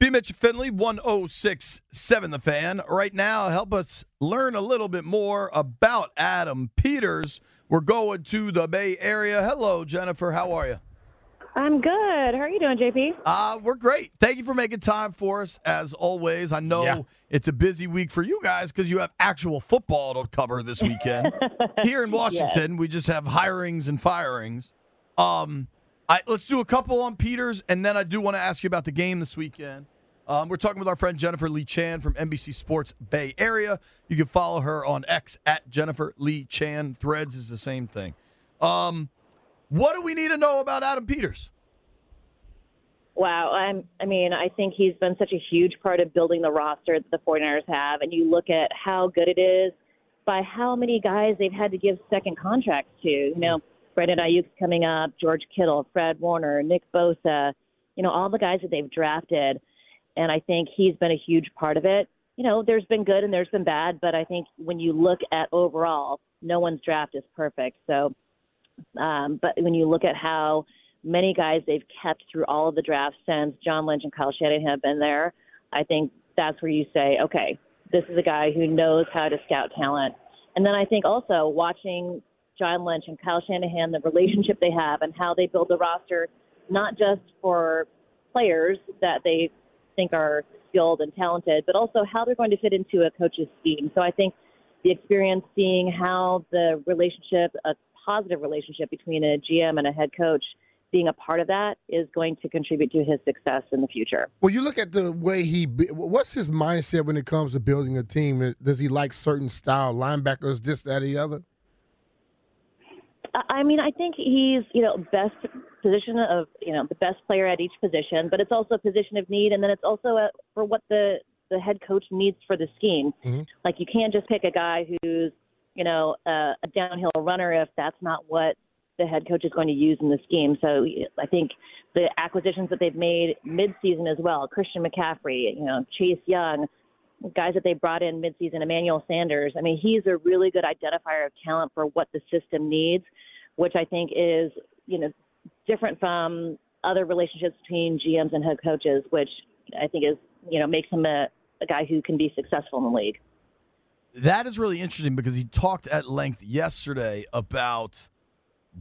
B. Mitch Finlay, 1067 The Fan. Right now, help us learn a little bit more about Adam Peters. We're going to the Bay Area. Hello, Jennifer. How are you? I'm good. How are you doing, JP? Uh, we're great. Thank you for making time for us, as always. I know Yeah. it's a busy week for you guys because you have actual football to cover this weekend. Here in Washington, we just have hirings and firings. Um, I, let's do a couple on Peters, and then I do want to ask you about the game this weekend. Um, we're talking with our friend Jennifer Lee Chan from NBC Sports Bay Area. You can follow her on X at Jennifer Lee Chan. Threads is the same thing. Um, what do we need to know about Adam Peters? Wow. I'm, I mean, I think he's been such a huge part of building the roster that the 49ers have. And you look at how good it is by how many guys they've had to give second contracts to. You know, Brandon Aiyuk's coming up, George Kittle, Fred Warner, Nick Bosa, you know, all the guys that they've drafted. And I think he's been a huge part of it. You know, there's been good and there's been bad, but I think when you look at overall, no one's draft is perfect. So, um, but when you look at how many guys they've kept through all of the drafts since John Lynch and Kyle Shanahan have been there, I think that's where you say, okay, this is a guy who knows how to scout talent. And then I think also watching John Lynch and Kyle Shanahan, the relationship they have and how they build the roster, not just for players that they think are skilled and talented, but also how they're going to fit into a coach's scheme. So I think the experience seeing how the relationship, a positive relationship between a GM and a head coach, being a part of that is going to contribute to his success in the future. Well, you look at the way he. What's his mindset when it comes to building a team? Does he like certain style linebackers, this, that, or the other? I mean, I think he's, you know, best position of, you know, the best player at each position, but it's also a position of need, and then it's also a, for what the the head coach needs for the scheme. Mhm. Like you can't just pick a guy who's, you know, a, a downhill runner if that's not what the head coach is going to use in the scheme. So I think the acquisitions that they've made mid-season as well, Christian McCaffrey, you know, Chase Young, guys that they brought in mid-season, Emmanuel Sanders. I mean, he's a really good identifier of talent for what the system needs, which I think is, you know, different from other relationships between GMs and head coaches, which I think is, you know, makes him a, a guy who can be successful in the league. That is really interesting because he talked at length yesterday about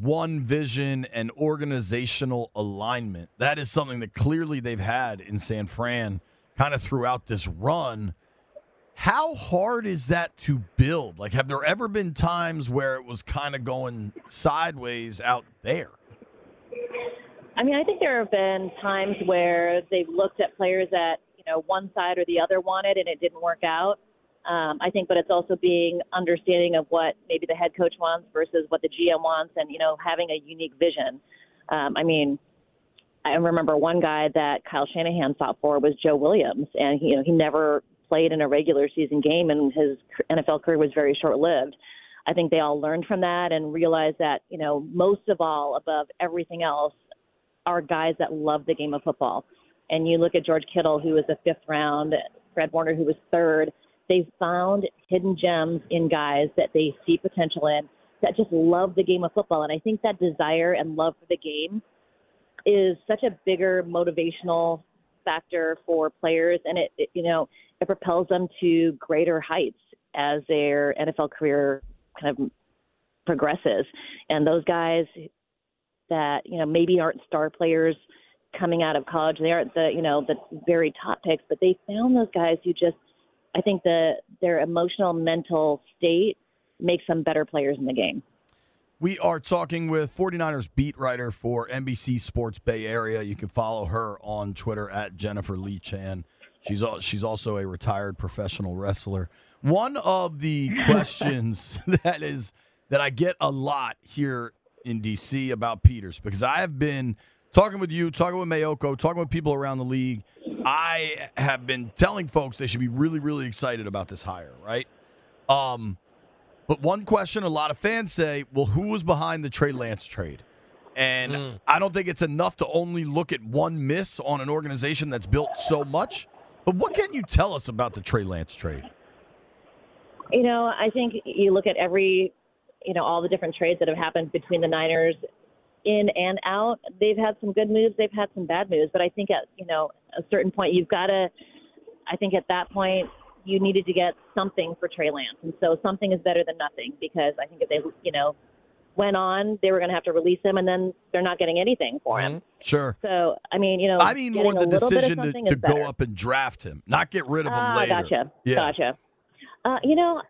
one vision and organizational alignment. That is something that clearly they've had in San Fran kind of throughout this run. How hard is that to build? Like, have there ever been times where it was kind of going sideways out there? I mean, I think there have been times where they've looked at players that you know one side or the other wanted, and it didn't work out. Um, I think, but it's also being understanding of what maybe the head coach wants versus what the GM wants, and you know having a unique vision. Um, I mean, I remember one guy that Kyle Shanahan fought for was Joe Williams, and he, you know he never played in a regular season game, and his NFL career was very short lived. I think they all learned from that and realized that you know most of all, above everything else, are guys that love the game of football. and you look at George Kittle, who was a fifth round, Fred Warner, who was third. They found hidden gems in guys that they see potential in that just love the game of football. And I think that desire and love for the game is such a bigger motivational factor for players, and it, it you know it propels them to greater heights as their NFL career kind of progresses. And those guys that you know maybe aren't star players coming out of college, they aren't the you know the very top picks, but they found those guys who just I think the their emotional mental state makes them better players in the game. We are talking with 49ers beat writer for NBC Sports Bay Area. You can follow her on Twitter at Jennifer Lee Chan. She's she's also a retired professional wrestler. One of the questions that is that I get a lot here in DC about Peters because I have been talking with you, talking with Maiocco, talking with people around the league. I have been telling folks they should be really, really excited about this hire, right? Um, but one question a lot of fans say, well, who was behind the Trey Lance trade? And mm. I don't think it's enough to only look at one miss on an organization that's built so much. But what can you tell us about the Trey Lance trade? You know, I think you look at every, you know, all the different trades that have happened between the Niners in and out. They've had some good moves, they've had some bad moves, but I think at, you know, a certain point you've got to I think at that point you needed to get something for Trey Lance. And so something is better than nothing because I think if they, you know, went on, they were going to have to release him, and then they're not getting anything for him. Mm-hmm. Sure. So, I mean, you know, I mean more the decision to, to go up and draft him, not get rid of him uh, later. Gotcha. Yeah. Gotcha. Uh, you know,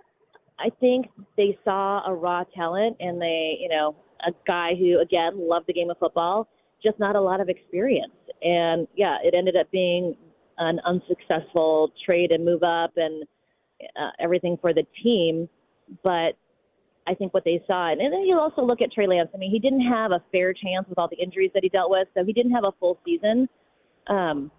I think they saw a raw talent, and they, you know, a guy who again loved the game of football, just not a lot of experience. And yeah, it ended up being an unsuccessful trade and move up and uh, everything for the team. But I think what they saw, and then you also look at Trey Lance. I mean, he didn't have a fair chance with all the injuries that he dealt with, so he didn't have a full season. Um,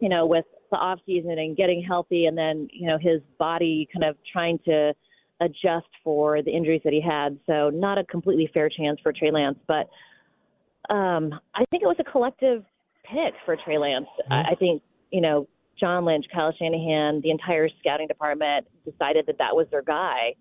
you know, with the off season and getting healthy, and then you know his body kind of trying to adjust for the injuries that he had. So not a completely fair chance for Trey Lance, but um, I think it was a collective pick for Trey Lance. Mm-hmm. I, I think you know, John Lynch, Kyle Shanahan, the entire scouting department decided that that was their guy.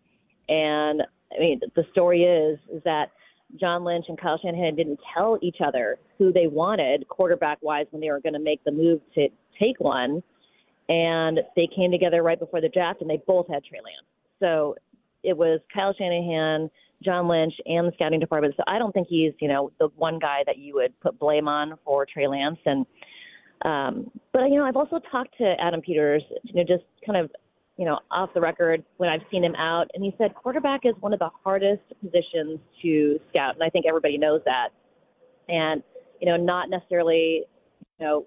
And I mean, the story is is that John Lynch and Kyle Shanahan didn't tell each other who they wanted quarterback wise when they were going to make the move to take one. And they came together right before the draft and they both had Trey Lance. So it was Kyle Shanahan, John Lynch, and the scouting department. So I don't think he's, you know, the one guy that you would put blame on for Trey Lance. And um, but you know, I've also talked to Adam Peters, you know, just kind of, you know, off the record when I've seen him out, and he said quarterback is one of the hardest positions to scout, and I think everybody knows that. And you know, not necessarily, you know,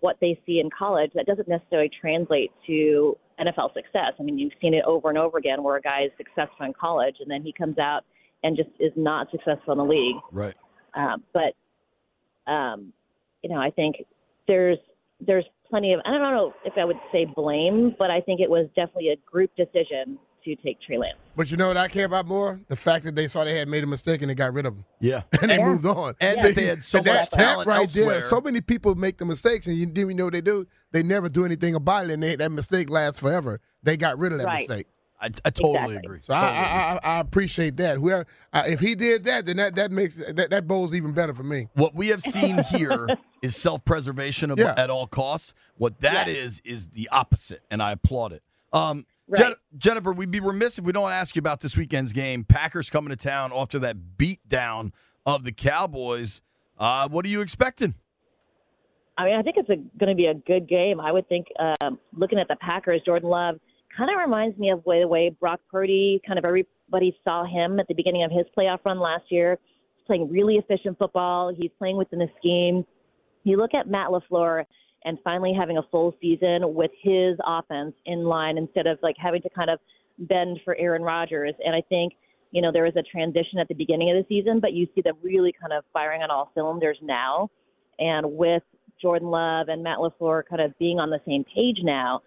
what they see in college that doesn't necessarily translate to NFL success. I mean, you've seen it over and over again where a guy is successful in college and then he comes out and just is not successful in the league. Right. Um, but, um, you know, I think there's there's plenty of I don't know if I would say blame, but I think it was definitely a group decision to take Trey Lance. But you know what I care about more? The fact that they saw they had made a mistake and they got rid of him. Yeah. and they yeah. moved on. And yeah. they had so and much talent right elsewhere. there. So many people make the mistakes and you didn't even know what they do. They never do anything about it and they, that mistake lasts forever. They got rid of that right. mistake. I, I totally exactly. agree. So totally I, I, I, appreciate that. Whoever, uh, if he did that, then that, that makes that that bowls even better for me. What we have seen here is self-preservation yeah. at all costs. What that is is the opposite, and I applaud it. Um, right. Jen- Jennifer, we'd be remiss if we don't ask you about this weekend's game. Packers coming to town after that beat down of the Cowboys. Uh, what are you expecting? I mean, I think it's going to be a good game. I would think, um, looking at the Packers, Jordan Love kind of reminds me of the way Brock Purdy, kind of everybody saw him at the beginning of his playoff run last year. He's playing really efficient football. He's playing within the scheme. You look at Matt LaFleur and finally having a full season with his offense in line instead of like having to kind of bend for Aaron Rodgers. And I think, you know, there was a transition at the beginning of the season, but you see them really kind of firing on all cylinders now. And with Jordan Love and Matt LaFleur kind of being on the same page now,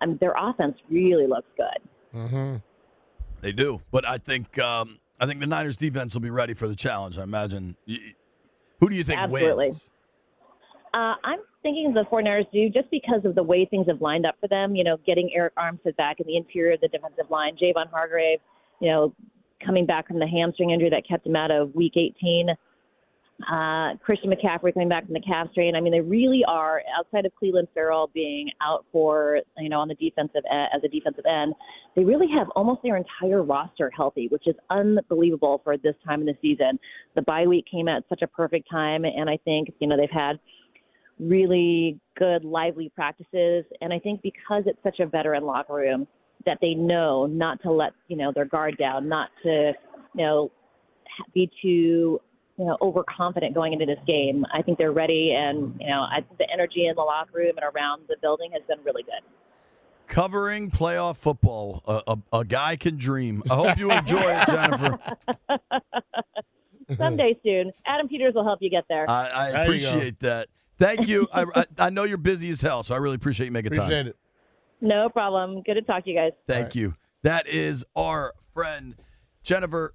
I mean, their offense really looks good. Mm-hmm. They do, but I think um, I think the Niners defense will be ready for the challenge. I imagine. Who do you think Absolutely. wins? Uh, I'm thinking the 49ers do just because of the way things have lined up for them. You know, getting Arik Armstead back in the interior of the defensive line, Javon Hargrave, you know, coming back from the hamstring injury that kept him out of Week 18. Uh, Christian McCaffrey coming back from the calf strain. I mean, they really are outside of Clelin Ferrell being out for you know on the defensive end, as a defensive end. They really have almost their entire roster healthy, which is unbelievable for this time in the season. The bye week came at such a perfect time, and I think you know they've had really good, lively practices. And I think because it's such a veteran locker room, that they know not to let you know their guard down, not to you know be too you know overconfident going into this game. I think they're ready, and you know I the energy in the locker room and around the building has been really good. Covering playoff football, a, a, a guy can dream. I hope you enjoy it, Jennifer. Someday soon, Adam Peters will help you get there. I, I There appreciate that. Thank you. I, I, I know you're busy as hell, so I really appreciate you making time. It. no problem. Good to talk to you guys. Thank you. That is our friend Jennifer